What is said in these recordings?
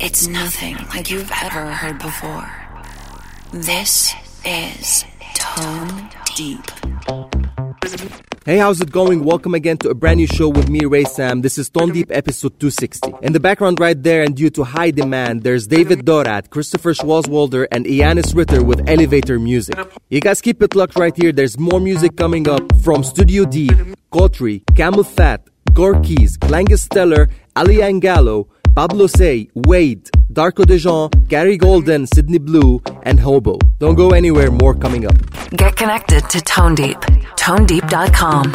It's nothing like you've ever heard before. This is Tone Deep. Hey, how's it going? Welcome again to a brand new show with me, Ray Sam. This is Tone Deep episode 260. In the background right there and due to high demand, there's David Dorat, Christopher Schwarzwalder, and Ianis Ritter with Elevator Music. You guys keep it locked right here. There's more music coming up from Studio D, Kotri, CamelPhat, Gorky's, Langus Stellar, Ali Pablo Say, Wade, Darko Dejan, Gary Golden, Sydney Blue, and Hobo. Don't go anywhere, more coming up. Get connected to Tone Deep. ToneDeep.com.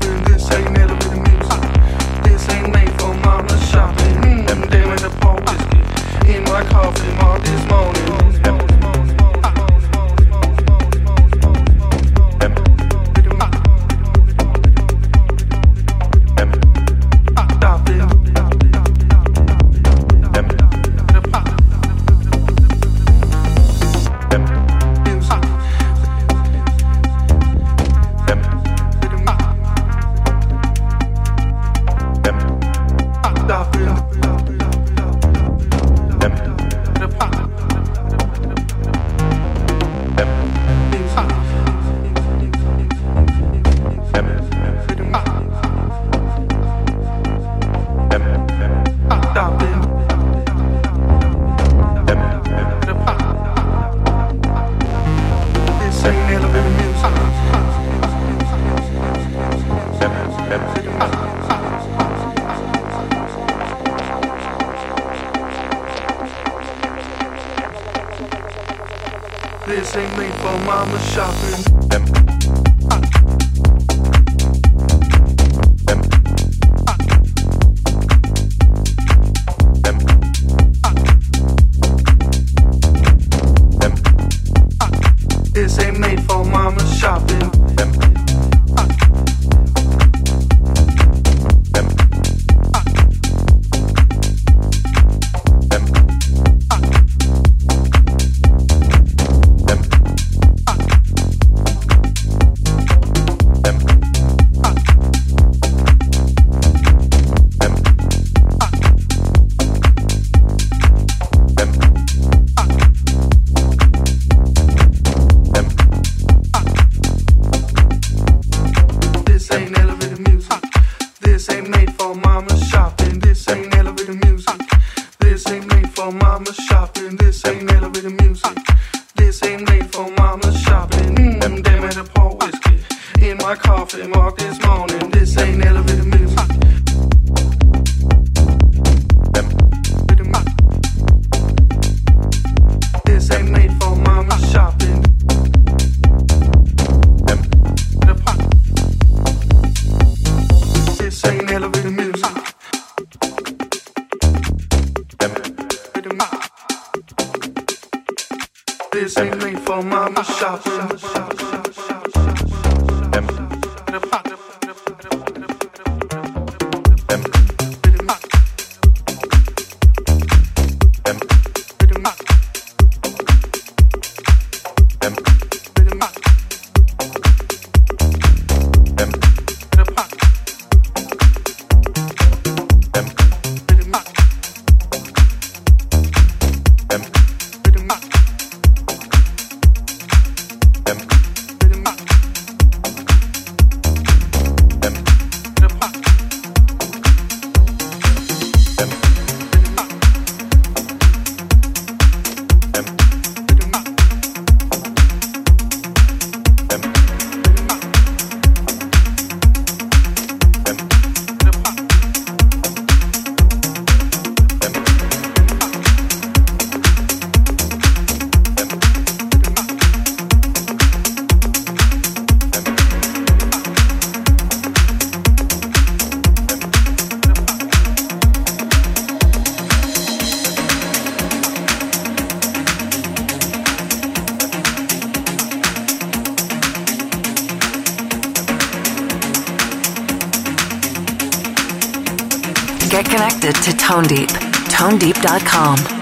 popping Get connected to Tone Deep. ToneDeep.com.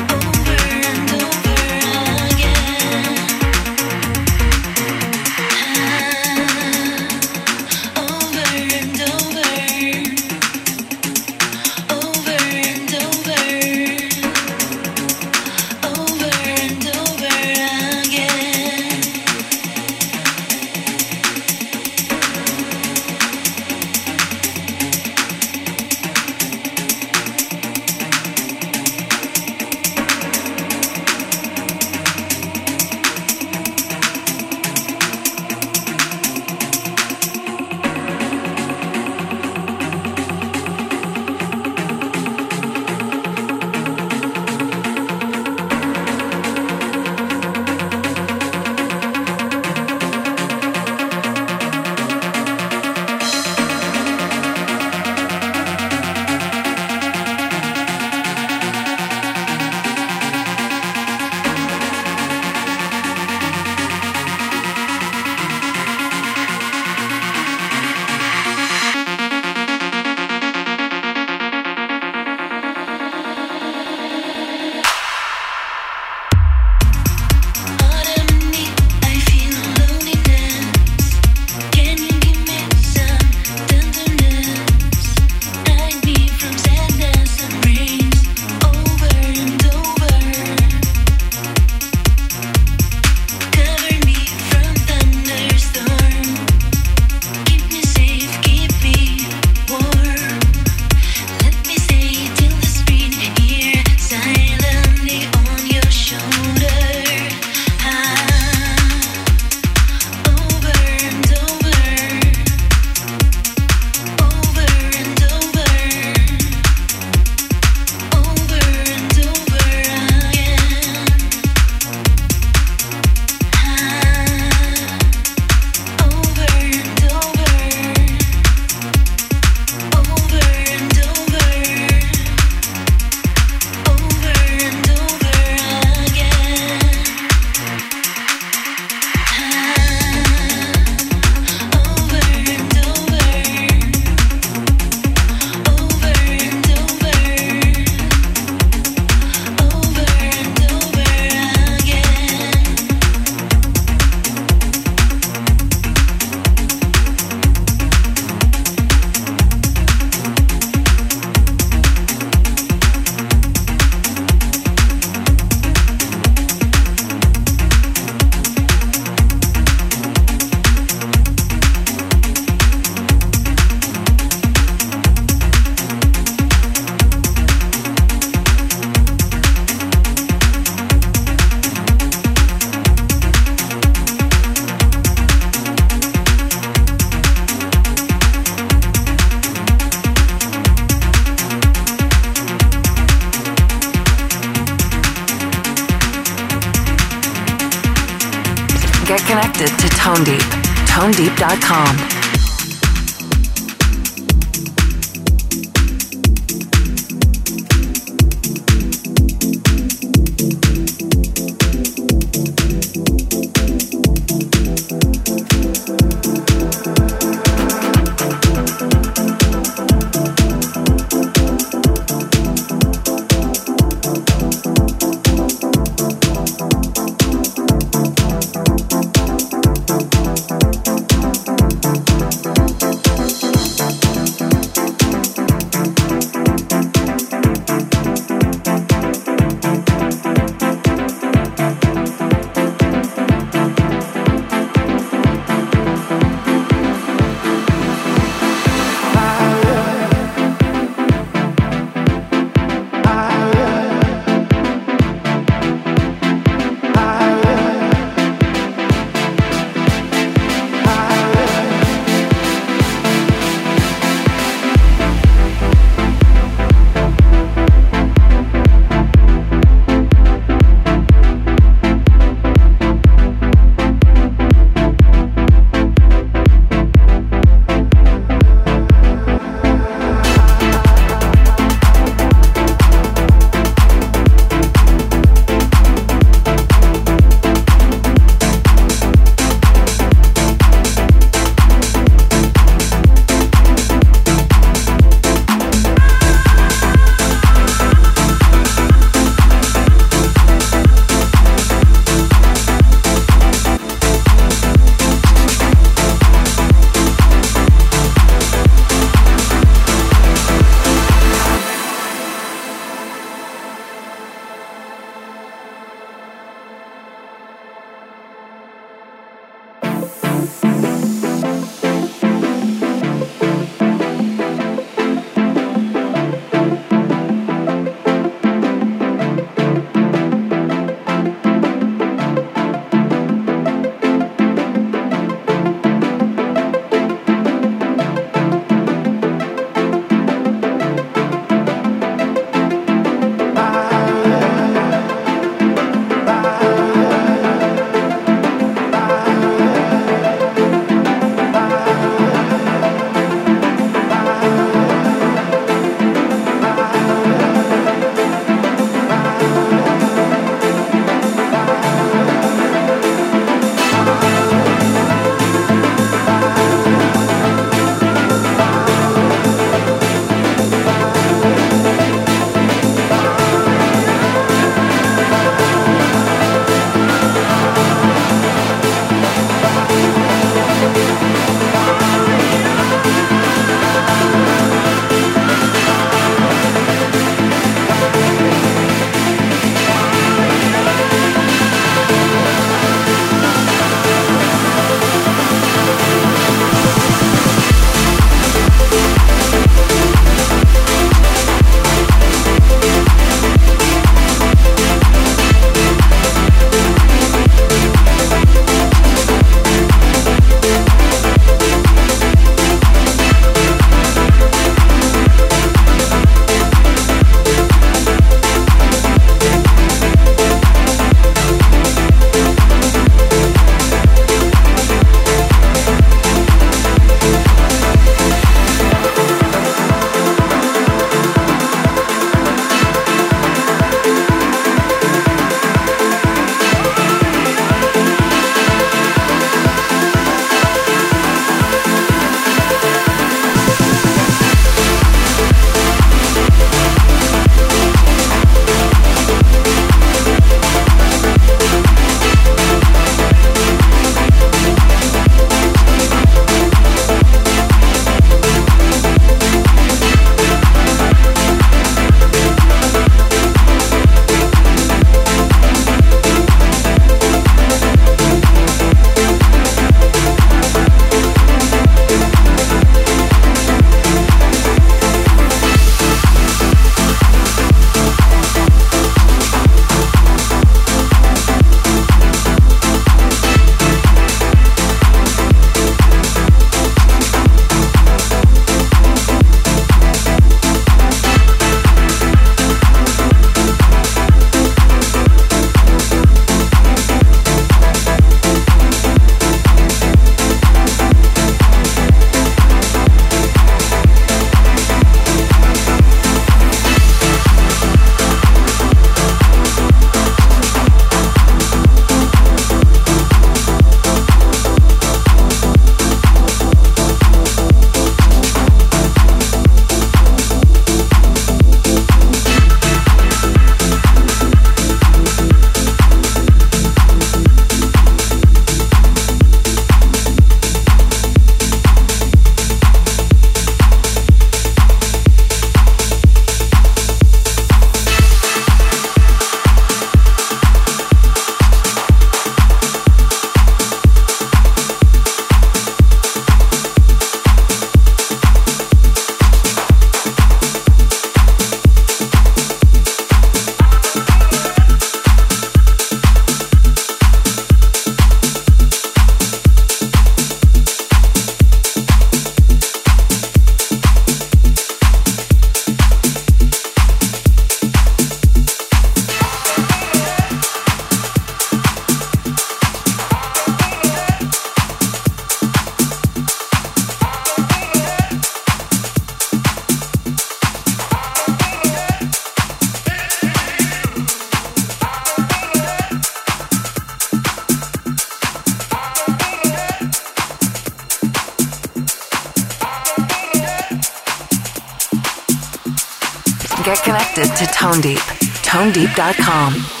ToneDeep.com.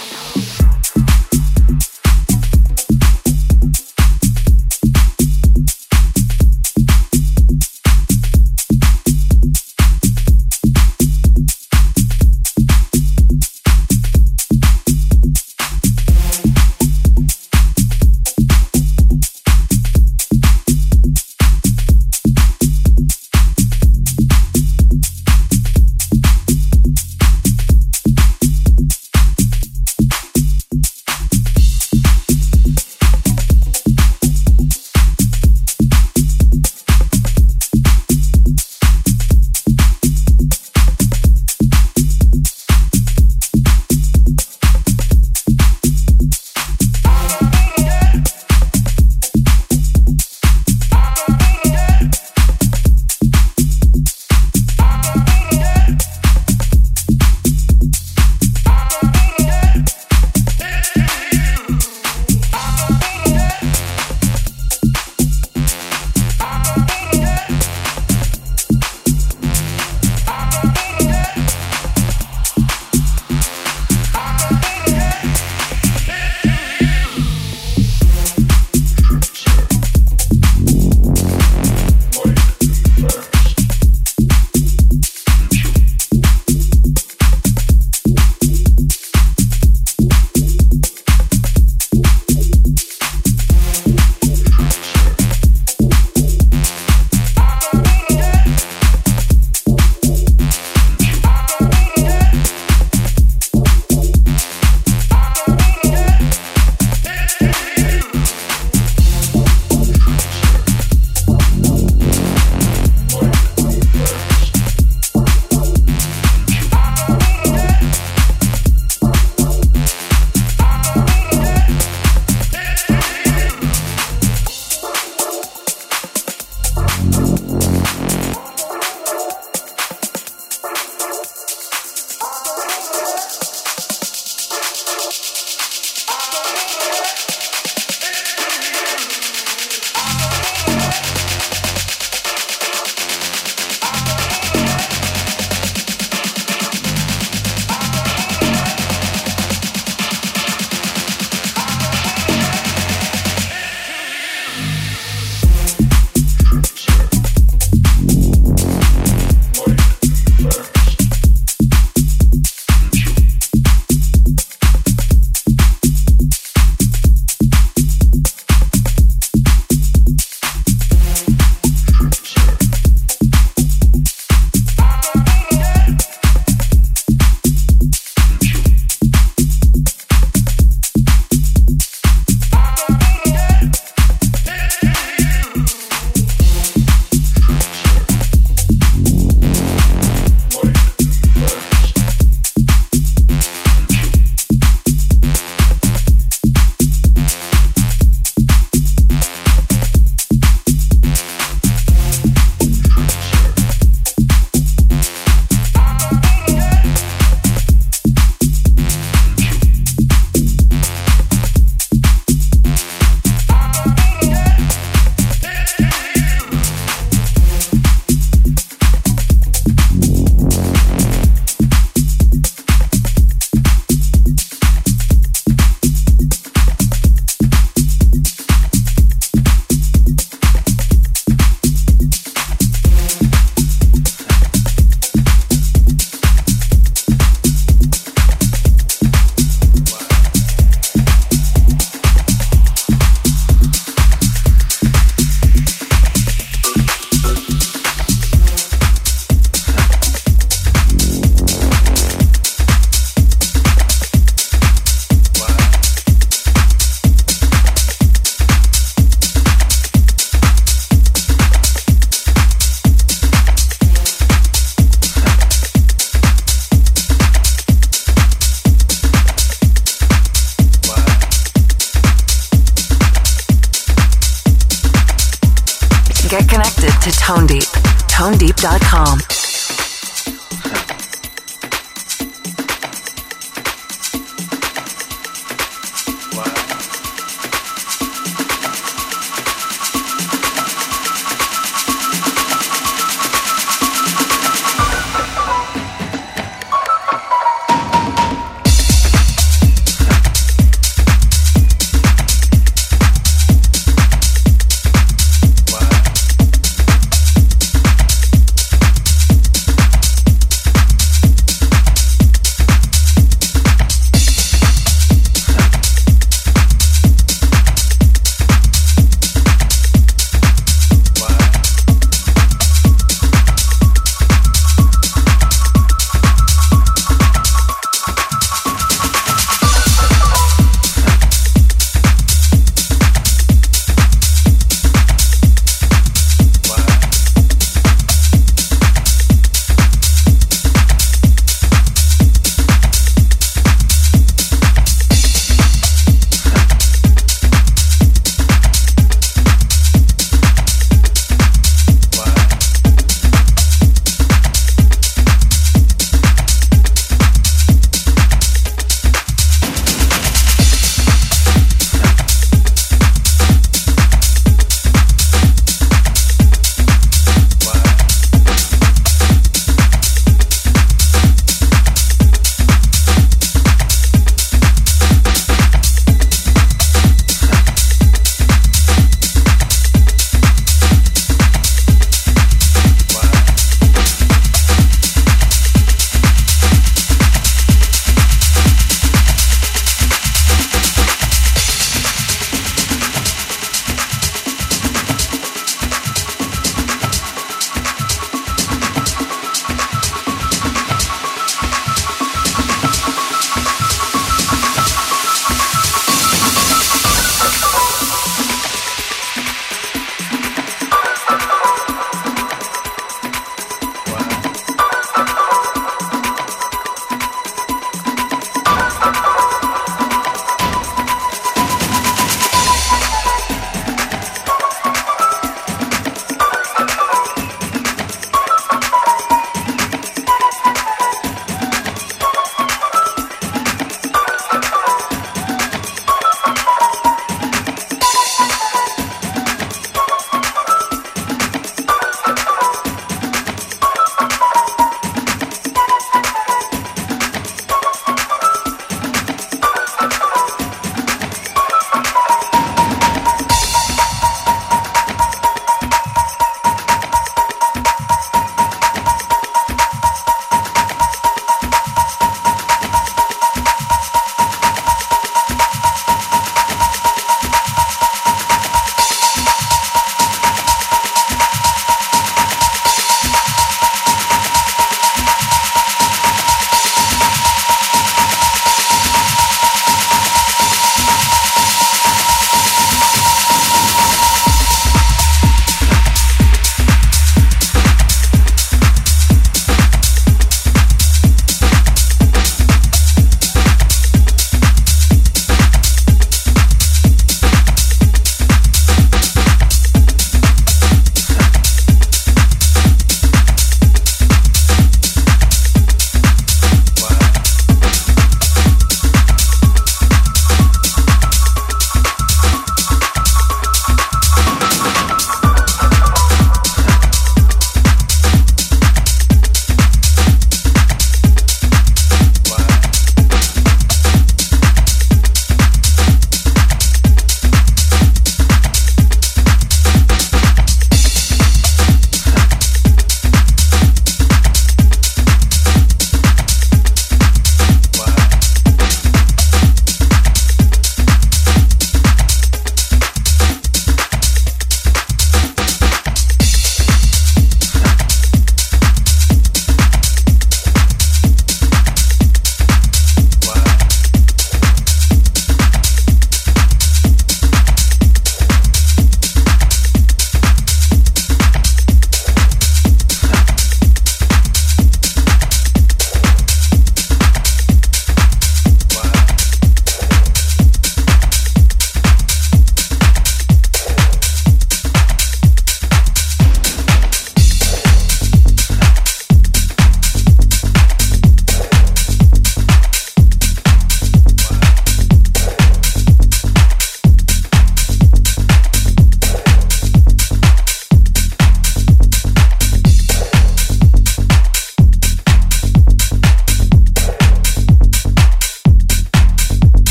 Sports.com.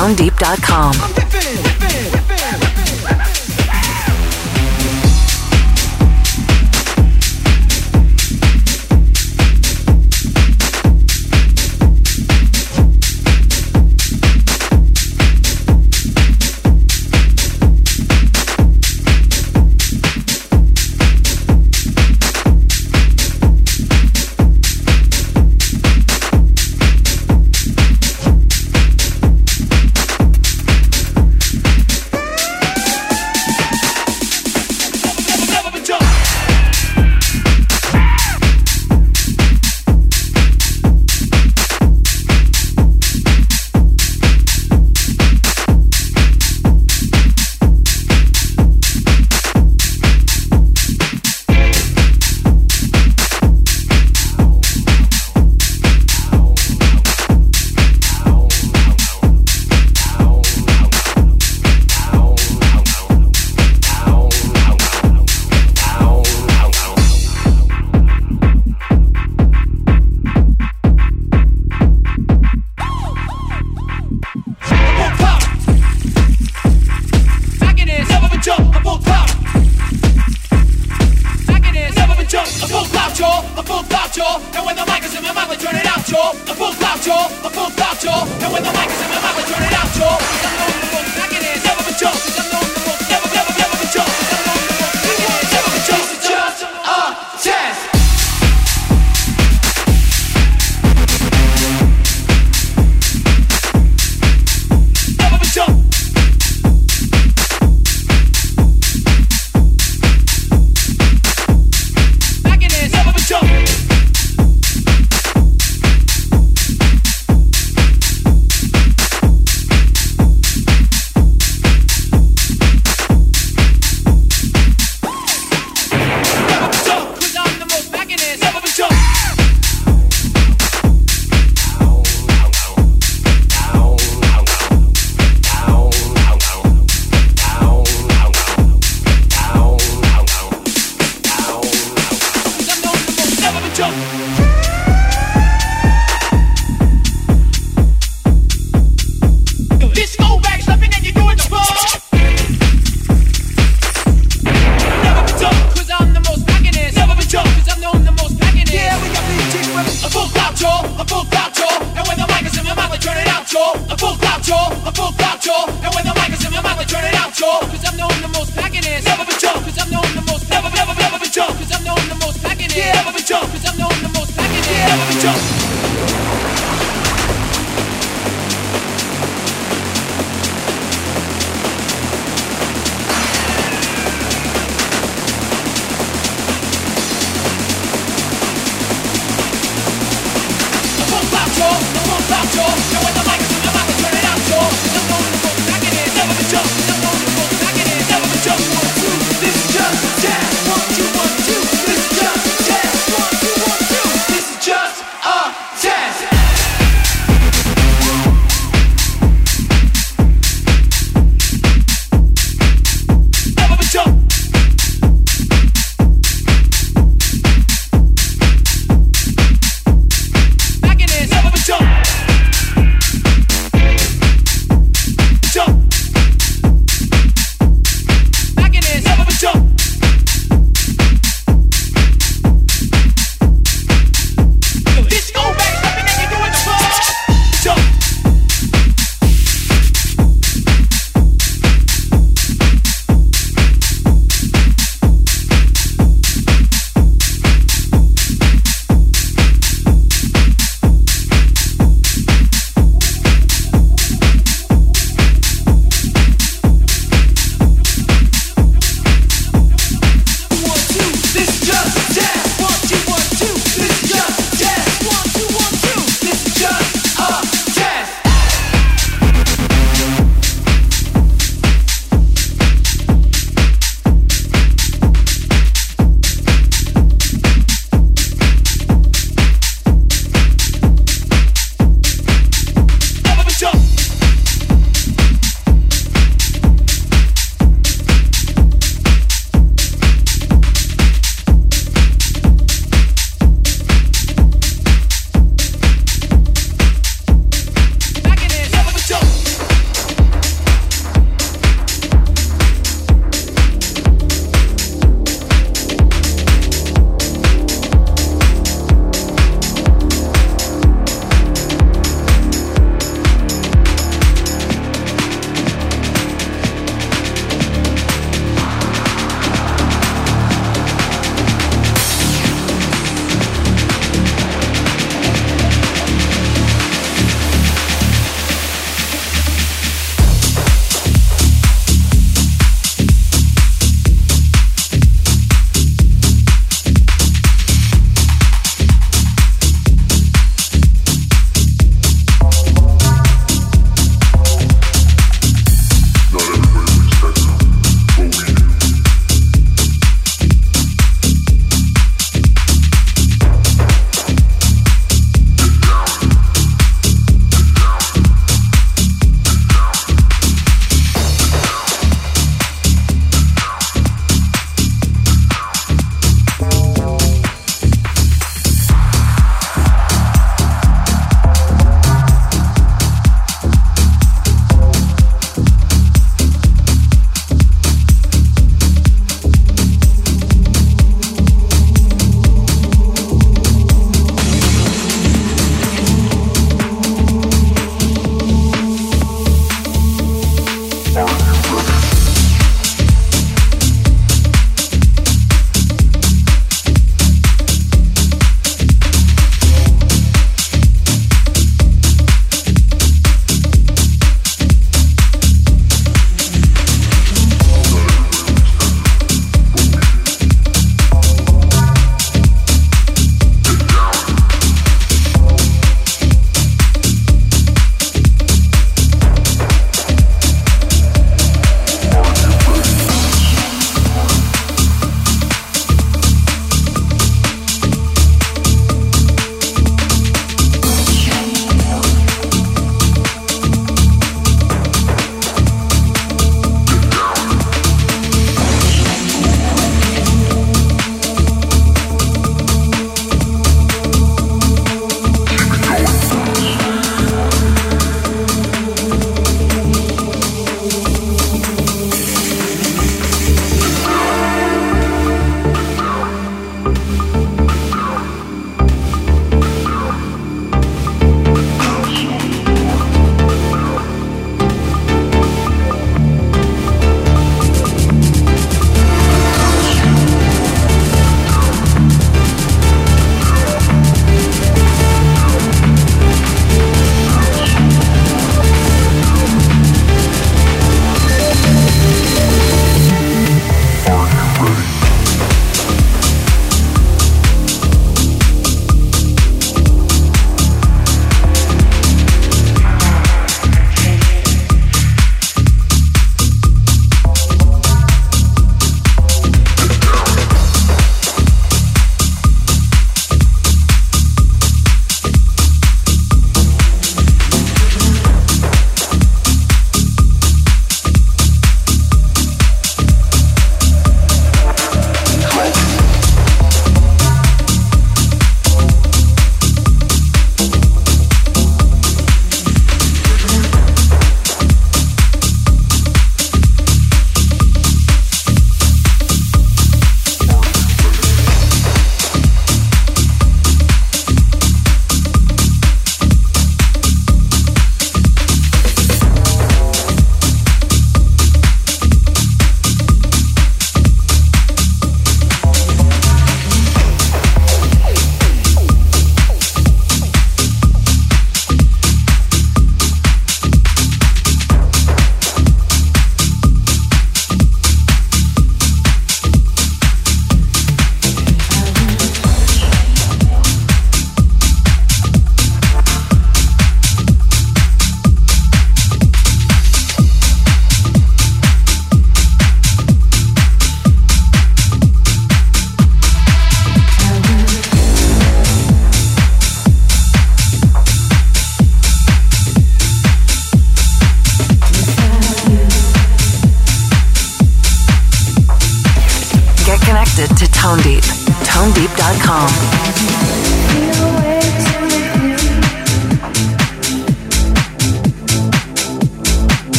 ToneDeep.com.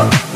Thank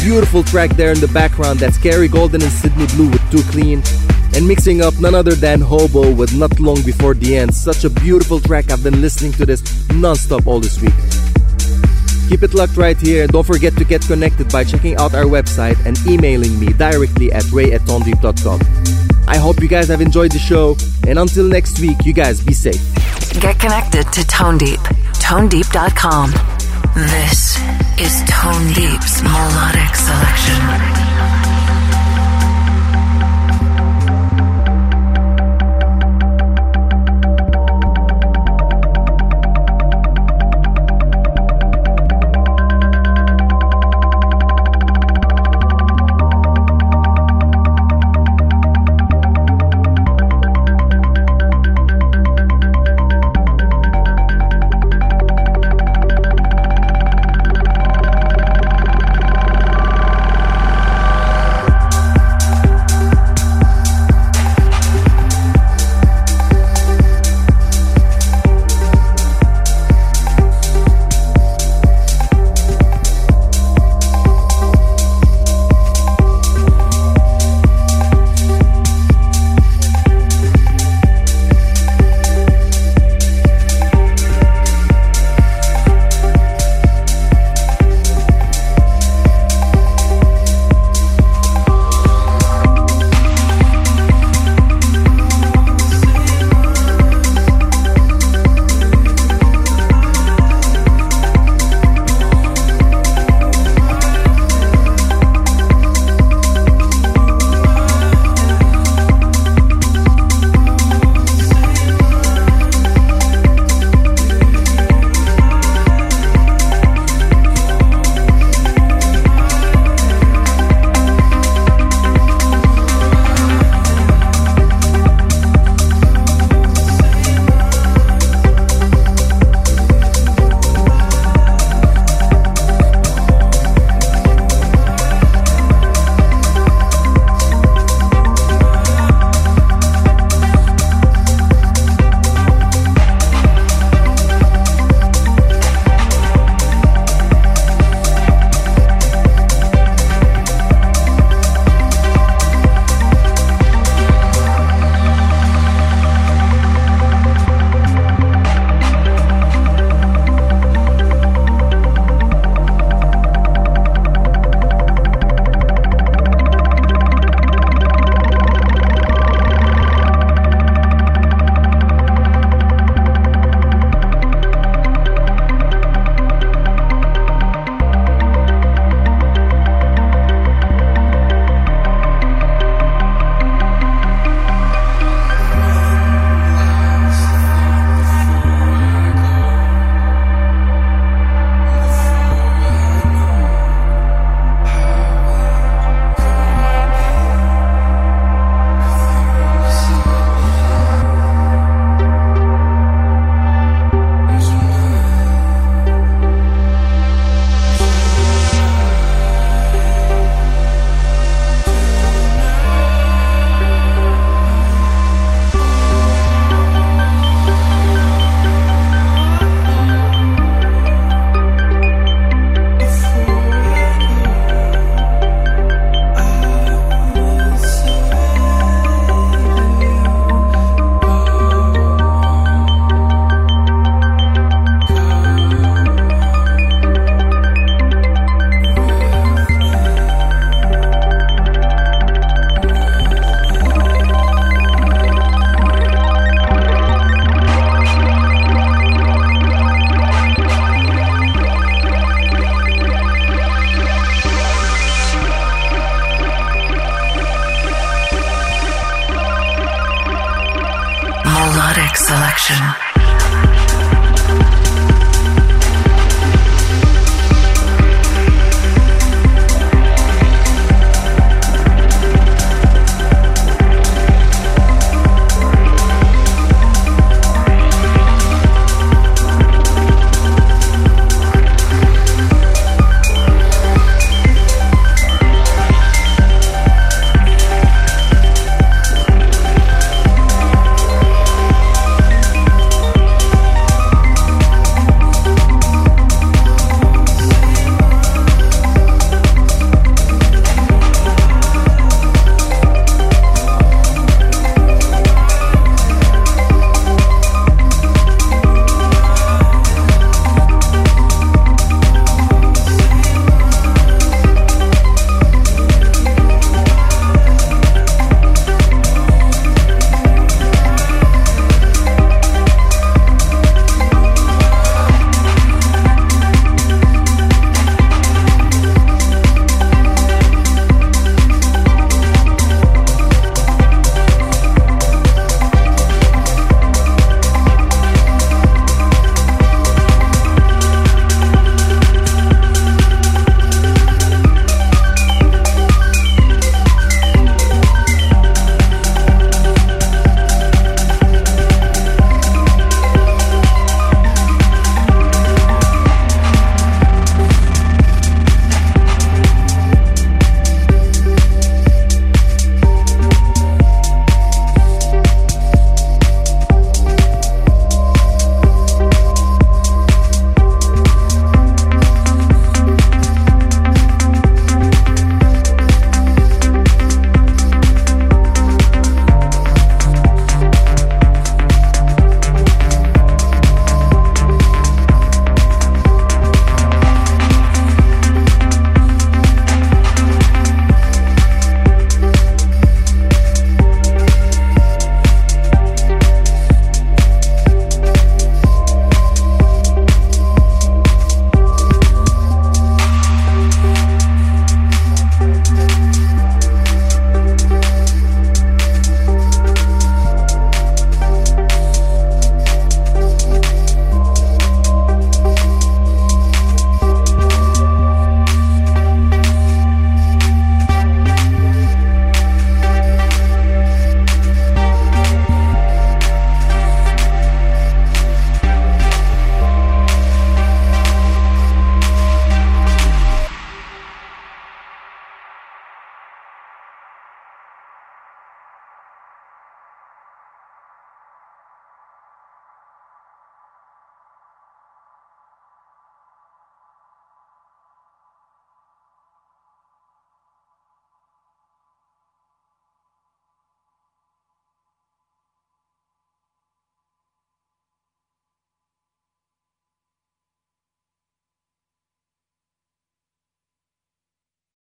beautiful track there in the background. That's Kerry Golden and Sydney Blue with Too Clean. And mixing up none other than Hobo with Not Long Before the End. Such a beautiful track. I've been listening to this non-stop all this week. Keep it locked right here. Don't forget to get connected by checking out our website and emailing me directly at ray at tonedeep.com. I hope you guys have enjoyed the show. And until next week, you guys be safe. Get connected to Tone Deep. ToneDeep.com. This is Tone Deep's Melodic Selection.